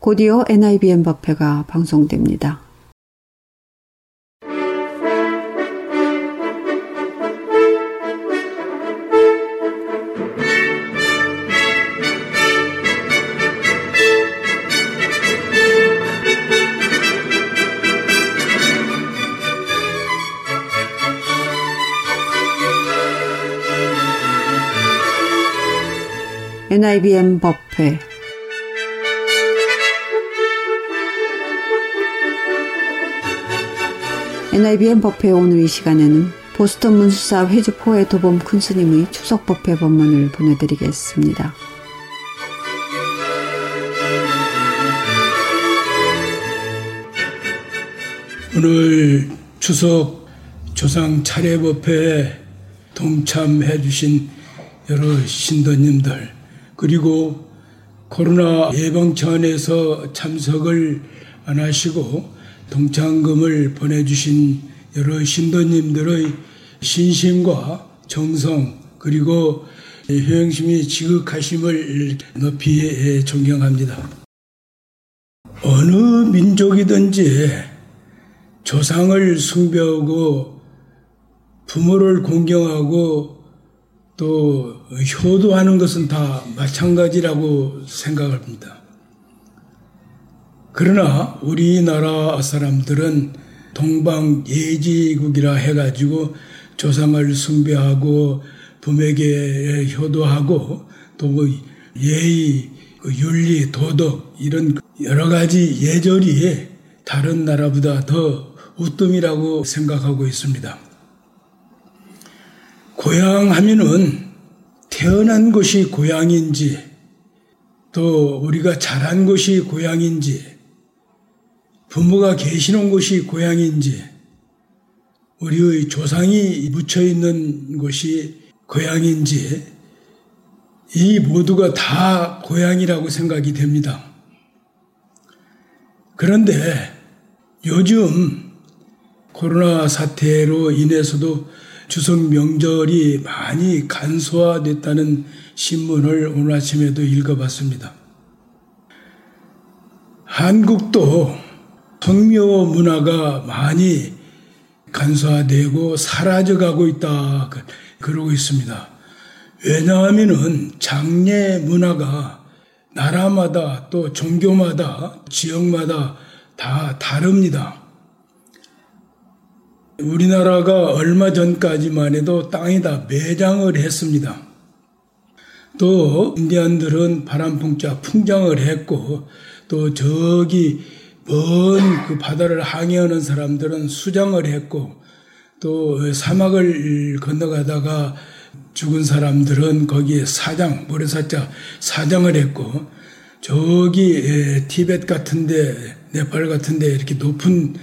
곧이어 NIBM 법회가 방송됩니다. NIBM 법회 NIBM 법회 오늘 이 시간에는 보스턴 문수사 회주포의 도범 큰스님의 추석 법회 법문을 보내드리겠습니다. 오늘 추석 조상 차례 법회에 동참해 주신 여러 신도님들 그리고 코로나 예방 차원에서 참석을 안 하시고 동창금을 보내주신 여러 신도님들의 신심과 정성 그리고 효영심이 지극하심을 높이 존경합니다. 어느 민족이든지 조상을 숭배하고 부모를 공경하고 또 효도하는 것은 다 마찬가지라고 생각합니다. 그러나 우리나라 사람들은 동방 예지국이라 해가지고 조상을 숭배하고 부에게 효도하고 또 뭐 예의, 그 윤리, 도덕 이런 여러 가지 예절이 다른 나라보다 더 우뜸이라고 생각하고 있습니다. 고향 하면은 태어난 곳이 고향인지 또 우리가 자란 곳이 고향인지 부모가 계시는 곳이 고향인지 우리의 조상이 묻혀 있는 곳이 고향인지 이 모두가 다 고향이라고 생각이 됩니다. 그런데 요즘 코로나 사태로 인해서도 추석 명절이 많이 간소화됐다는 신문을 오늘 아침에도 읽어봤습니다. 한국도 성묘 문화가 많이 간소화되고 사라져가고 있다. 그, 그러고 있습니다. 왜냐하면은 장례 문화가 나라마다 또 종교마다 지역마다 다 다릅니다. 우리나라가 얼마 전까지만 해도 땅에다 매장을 했습니다. 또 인디안들은 바람풍자 풍장을 했고 또 저기 먼 그 바다를 항해하는 사람들은 수장을 했고 또 사막을 건너가다가 죽은 사람들은 거기에 사장, 모래사자 사장을 했고 저기 티벳 같은데 네팔 같은데 이렇게 높은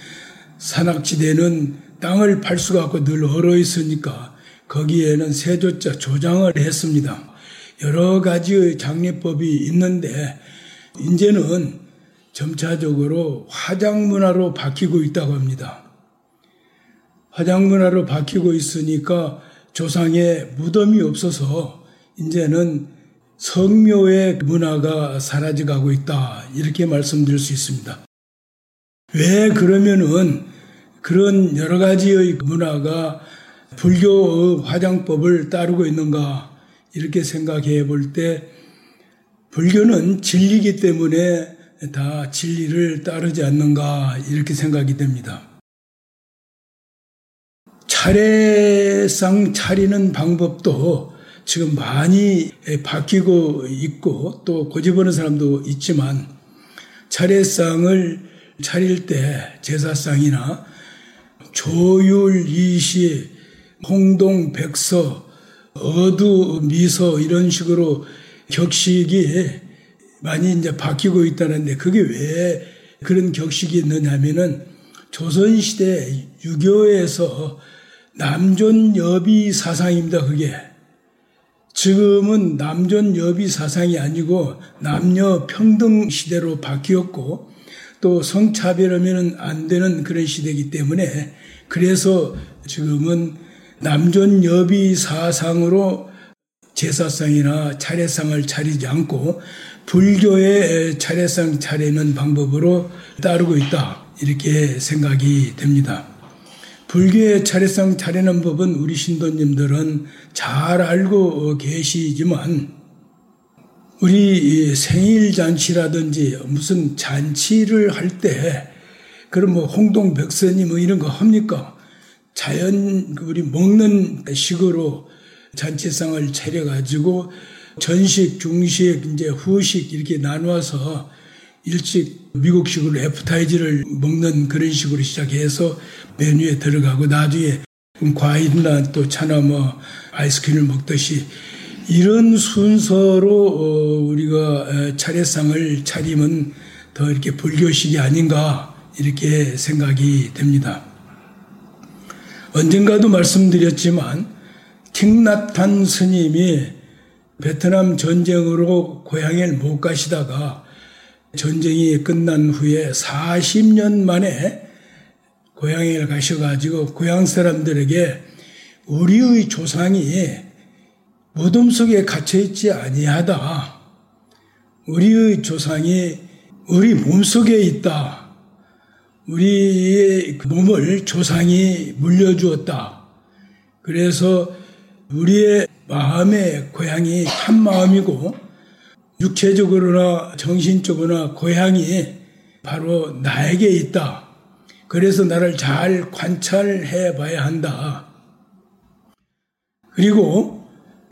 산악지대는 땅을 팔 수가 없고 늘 얼어 있으니까 거기에는 세조자 조장을 했습니다. 여러 가지의 장례법이 있는데 이제는 점차적으로 화장 문화로 바뀌고 있다고 합니다. 화장 문화로 바뀌고 있으니까 조상의 무덤이 없어서 이제는 성묘의 문화가 사라져가고 있다. 이렇게 말씀드릴 수 있습니다. 왜 그러면은 그런 여러 가지의 문화가 불교의 화장법을 따르고 있는가 이렇게 생각해 볼 때 불교는 진리기 때문에 다 진리를 따르지 않는가 이렇게 생각이 됩니다. 차례상 차리는 방법도 지금 많이 바뀌고 있고 또 고집하는 사람도 있지만 차례상을 차릴 때 제사상이나 조율, 이시, 홍동, 백서, 어두, 미서 이런 식으로 격식이 많이 이제 바뀌고 있다는데 그게 왜 그런 격식이 있느냐면은 조선시대 유교에서 남존여비 사상입니다, 그게. 지금은 남존여비 사상이 아니고 남녀 평등 시대로 바뀌었고 또 성차별하면 안 되는 그런 시대이기 때문에 그래서 지금은 남존여비 사상으로 제사상이나 차례상을 차리지 않고 불교의 차례상 차리는 방법으로 따르고 있다. 이렇게 생각이 됩니다. 불교의 차례상 차리는 법은 우리 신도님들은 잘 알고 계시지만 우리 생일 잔치라든지 무슨 잔치를 할 때 그럼 뭐 홍동 백선이 뭐 이런 거 합니까? 자연 우리 먹는 식으로 잔치상을 차려가지고 전식, 중식, 이제 후식 이렇게 나누어서 일찍 미국식으로 애프타이즈를 먹는 그런 식으로 시작해서 메뉴에 들어가고 나중에 과일이나 또 차나 뭐 아이스크림을 먹듯이 이런 순서로 어, 우리가 차례상을 차리면 더 이렇게 불교식이 아닌가 이렇게 생각이 됩니다. 언젠가도 말씀드렸지만 틱나탄 스님이 베트남 전쟁으로 고향에 못 가시다가 전쟁이 끝난 후에 40년 만에 고향에 가셔가지고 고향 사람들에게 우리의 조상이 무덤 속에 갇혀있지 아니하다. 우리의 조상이 우리 몸 속에 있다. 우리의 몸을 조상이 물려주었다. 그래서 우리의 마음의 고향이 한 마음이고 육체적으로나 정신적으로나 고향이 바로 나에게 있다. 그래서 나를 잘 관찰해 봐야 한다. 그리고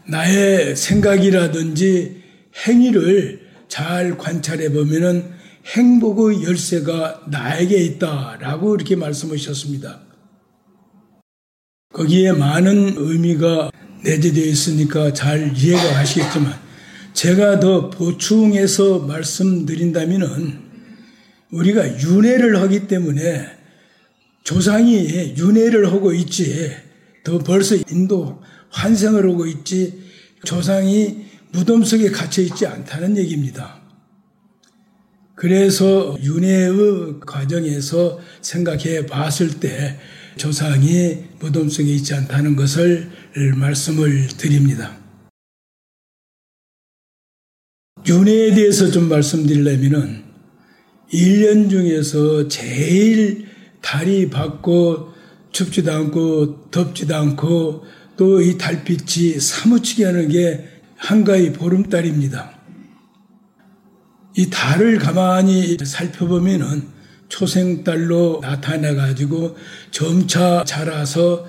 나의 생각이라든지 행위를 잘 관찰해 보면은 행복의 열쇠가 나에게 있다라고 이렇게 말씀하셨습니다. 거기에 많은 의미가 내재되어 있으니까 잘 이해가 가시겠지만 제가 더 보충해서 말씀드린다면은 우리가 윤회를 하기 때문에 조상이 윤회를 하고 있지 더 벌써 인도 환생을 하고 있지 조상이 무덤 속에 갇혀 있지 않다는 얘기입니다. 그래서 윤회의 과정에서 생각해 봤을 때 조상이 무덤 속에 있지 않다는 것을 말씀을 드립니다. 윤회에 대해서 좀 말씀드리려면은 1년 중에서 제일 달이 밝고 춥지도 않고 덥지도 않고 또 이 달빛이 사무치게 하는 게 한가위 보름달입니다. 이 달을 가만히 살펴보면은 초생달로 나타나 가지고 점차 자라서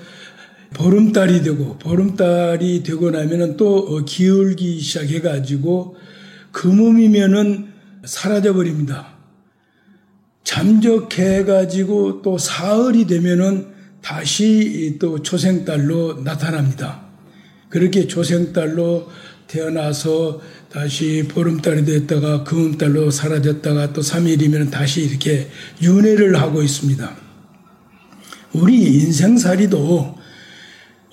보름달이 되고 보름달이 되고 나면은 또 기울기 시작해 가지고 금음이면은 사라져 버립니다. 잠적해 가지고 또 사흘이 되면은 다시 또 초생달로 나타납니다. 그렇게 초생달로 태어나서 다시 보름달이 됐다가 금음달로 사라졌다가 또 3일이면 다시 이렇게 윤회를 하고 있습니다. 우리 인생살이도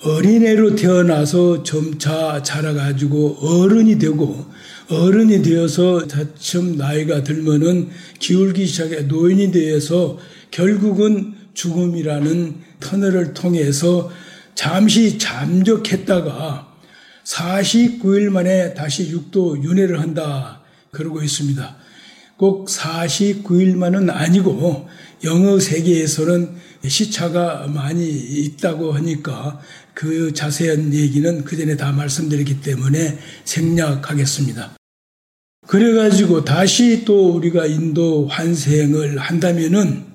어린애로 태어나서 점차 자라가지고 어른이 되고 어른이 되어서 차츰 나이가 들면은 기울기 시작해 노인이 되어서 결국은 죽음이라는 터널을 통해서 잠시 잠적했다가 49일 만에 다시 육도 윤회를 한다 그러고 있습니다. 꼭 49일만은 아니고 영어 세계에서는 시차가 많이 있다고 하니까 그 자세한 얘기는 그 전에 다 말씀드렸기 때문에 생략하겠습니다. 그래가지고 다시 또 우리가 인도 환생을 한다면은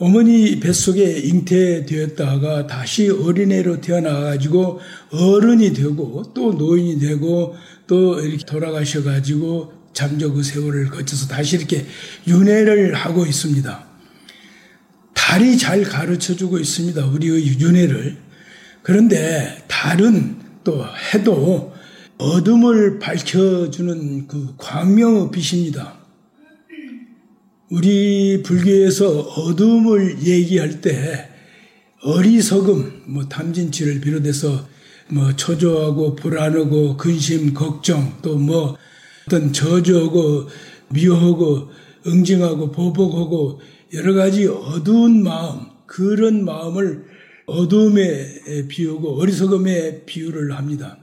어머니 뱃속에 잉태되었다가 다시 어린애로 태어나가지고 어른이 되고 또 노인이 되고 또 이렇게 돌아가셔가지고 잠적 그 세월을 거쳐서 다시 이렇게 윤회를 하고 있습니다. 달이 잘 가르쳐 주고 있습니다. 우리의 윤회를. 그런데 달은 또 해도 어둠을 밝혀주는 그 광명의 빛입니다. 우리 불교에서 어둠을 얘기할 때 어리석음, 뭐 탐진치를 비롯해서 뭐 초조하고 불안하고 근심, 걱정, 또 뭐 어떤 저주하고 미워하고 응징하고 보복하고 여러 가지 어두운 마음, 그런 마음을 어둠에 비우고 어리석음에 비유를 합니다.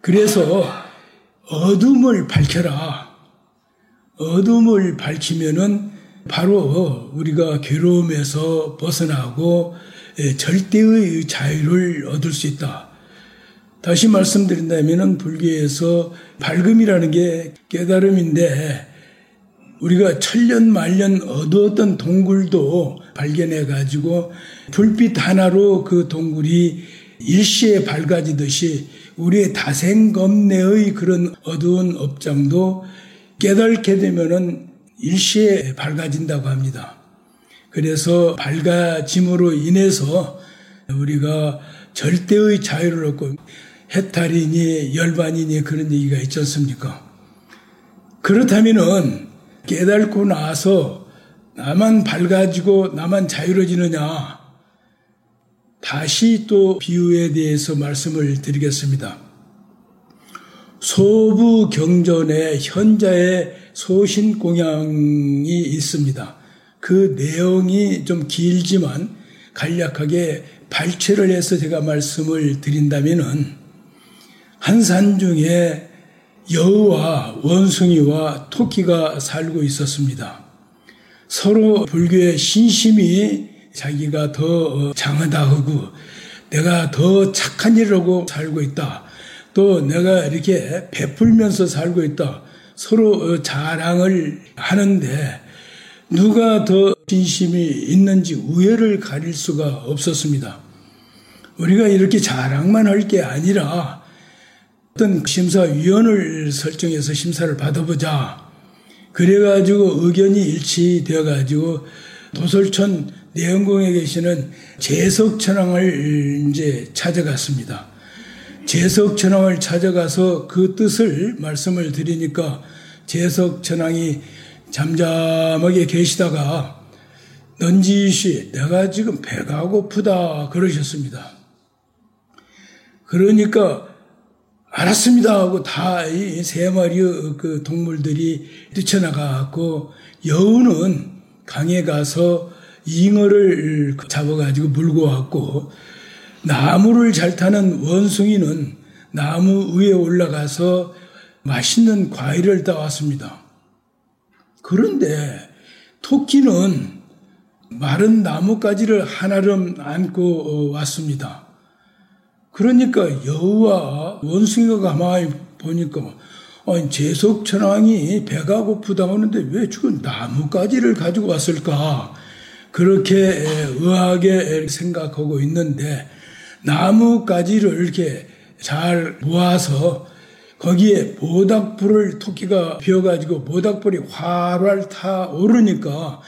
그래서 어둠을 밝혀라. 어둠을 밝히면은 바로 우리가 괴로움에서 벗어나고 예, 절대의 자유를 얻을 수 있다. 다시 말씀드린다면 불교에서 밝음이라는 게 깨달음인데 우리가 천년 만년 어두웠던 동굴도 발견해 가지고 불빛 하나로 그 동굴이 일시에 밝아지듯이 우리의 다생검내의 그런 어두운 업장도 깨닫게 되면은 일시에 밝아진다고 합니다. 그래서 밝아짐으로 인해서 우리가 절대의 자유를 얻고 해탈이니 열반이니 그런 얘기가 있지 않습니까? 그렇다면은 깨닫고 나서 나만 밝아지고 나만 자유로워지느냐? 다시 또 비유에 대해서 말씀을 드리겠습니다. 소부 경전에 현자의 소신 공양이 있습니다. 그 내용이 좀 길지만 간략하게 발췌를 해서 제가 말씀을 드린다면은 한산 중에 여우와 원숭이와 토끼가 살고 있었습니다. 서로 불교의 신심이 자기가 더 장하다 하고 내가 더 착한 일을 하고 살고 있다. 또 내가 이렇게 베풀면서 살고 있다. 서로 자랑을 하는데 누가 더 진심이 있는지 우열을 가릴 수가 없었습니다. 우리가 이렇게 자랑만 할 게 아니라 어떤 심사위원을 설정해서 심사를 받아보자. 그래가지고 의견이 일치되어가지고 도솔천 내연공에 계시는 재석천왕을 이제 찾아갔습니다. 재석 천왕을 찾아가서 그 뜻을 말씀을 드리니까 재석 천왕이 잠잠하게 계시다가 넌지시 내가 지금 배가 고프다 그러셨습니다. 그러니까 알았습니다 하고 다 이 세 마리의 그 동물들이 뛰쳐나가고 여우는 강에 가서 잉어를 잡아가지고 물고 왔고 나무를 잘 타는 원숭이는 나무 위에 올라가서 맛있는 과일을 따왔습니다. 그런데 토끼는 마른 나뭇가지를 하나름 안고 왔습니다. 그러니까 여우와 원숭이가 가만히 보니까 아니, 제석천왕이 배가 고프다 하는데 왜 지금 나뭇가지를 가지고 왔을까? 그렇게 의아하게 생각하고 있는데 나뭇가지를 이렇게 잘 모아서 거기에 모닥불을 토끼가 피워가지고 모닥불이 활활 타오르니까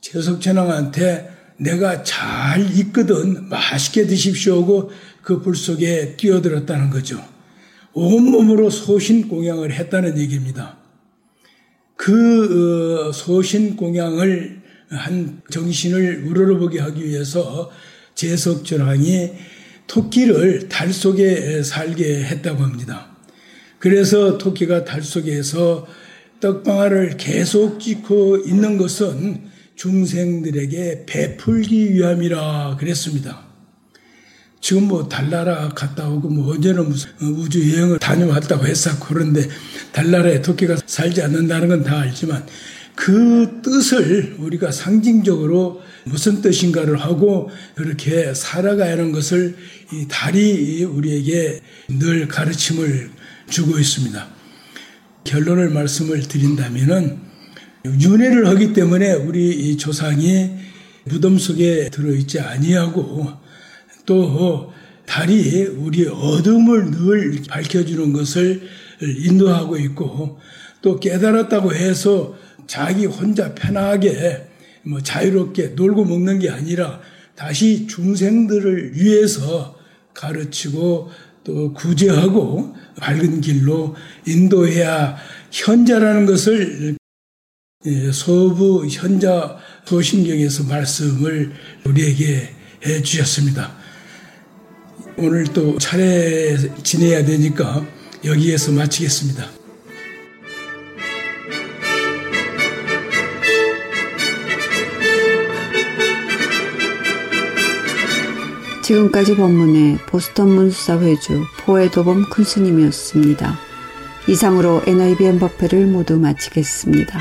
제석천왕한테 내가 잘 있거든 맛있게 드십시오 하고 그 불 속에 뛰어들었다는 거죠. 온몸으로 소신 공양을 했다는 얘기입니다. 그 어, 소신 공양을 한 정신을 우러러보게 하기 위해서 제석전왕이 토끼를 달 속에 살게 했다고 합니다. 그래서 토끼가 달 속에서 떡방아를 계속 찍고 있는 것은 중생들에게 베풀기 위함이라 그랬습니다. 지금 뭐 달나라 갔다 오고 뭐 언제는 무슨 우주 여행을 다녀왔다고 했어 그런데 달나라에 토끼가 살지 않는다는 건 다 알지만 그 뜻을 우리가 상징적으로 무슨 뜻인가를 하고 그렇게 살아가야 하는 것을 이 달이 우리에게 늘 가르침을 주고 있습니다. 결론을 말씀을 드린다면은 윤회를 하기 때문에 우리 조상이 무덤 속에 들어있지 아니하고 또 달이 우리 어둠을 늘 밝혀주는 것을 인도하고 있고 또 깨달았다고 해서 자기 혼자 편하게 뭐 자유롭게 놀고 먹는 게 아니라 다시 중생들을 위해서 가르치고 또 구제하고 밝은 길로 인도해야 현자라는 것을 예, 소부 현자 소신경에서 말씀을 우리에게 해 주셨습니다. 오늘 또 차례 지내야 되니까 여기에서 마치겠습니다. 지금까지 본문의 보스턴 문수사 회주 포에도범 큰 스님이었습니다. 이상으로 NIBN 법회를 모두 마치겠습니다.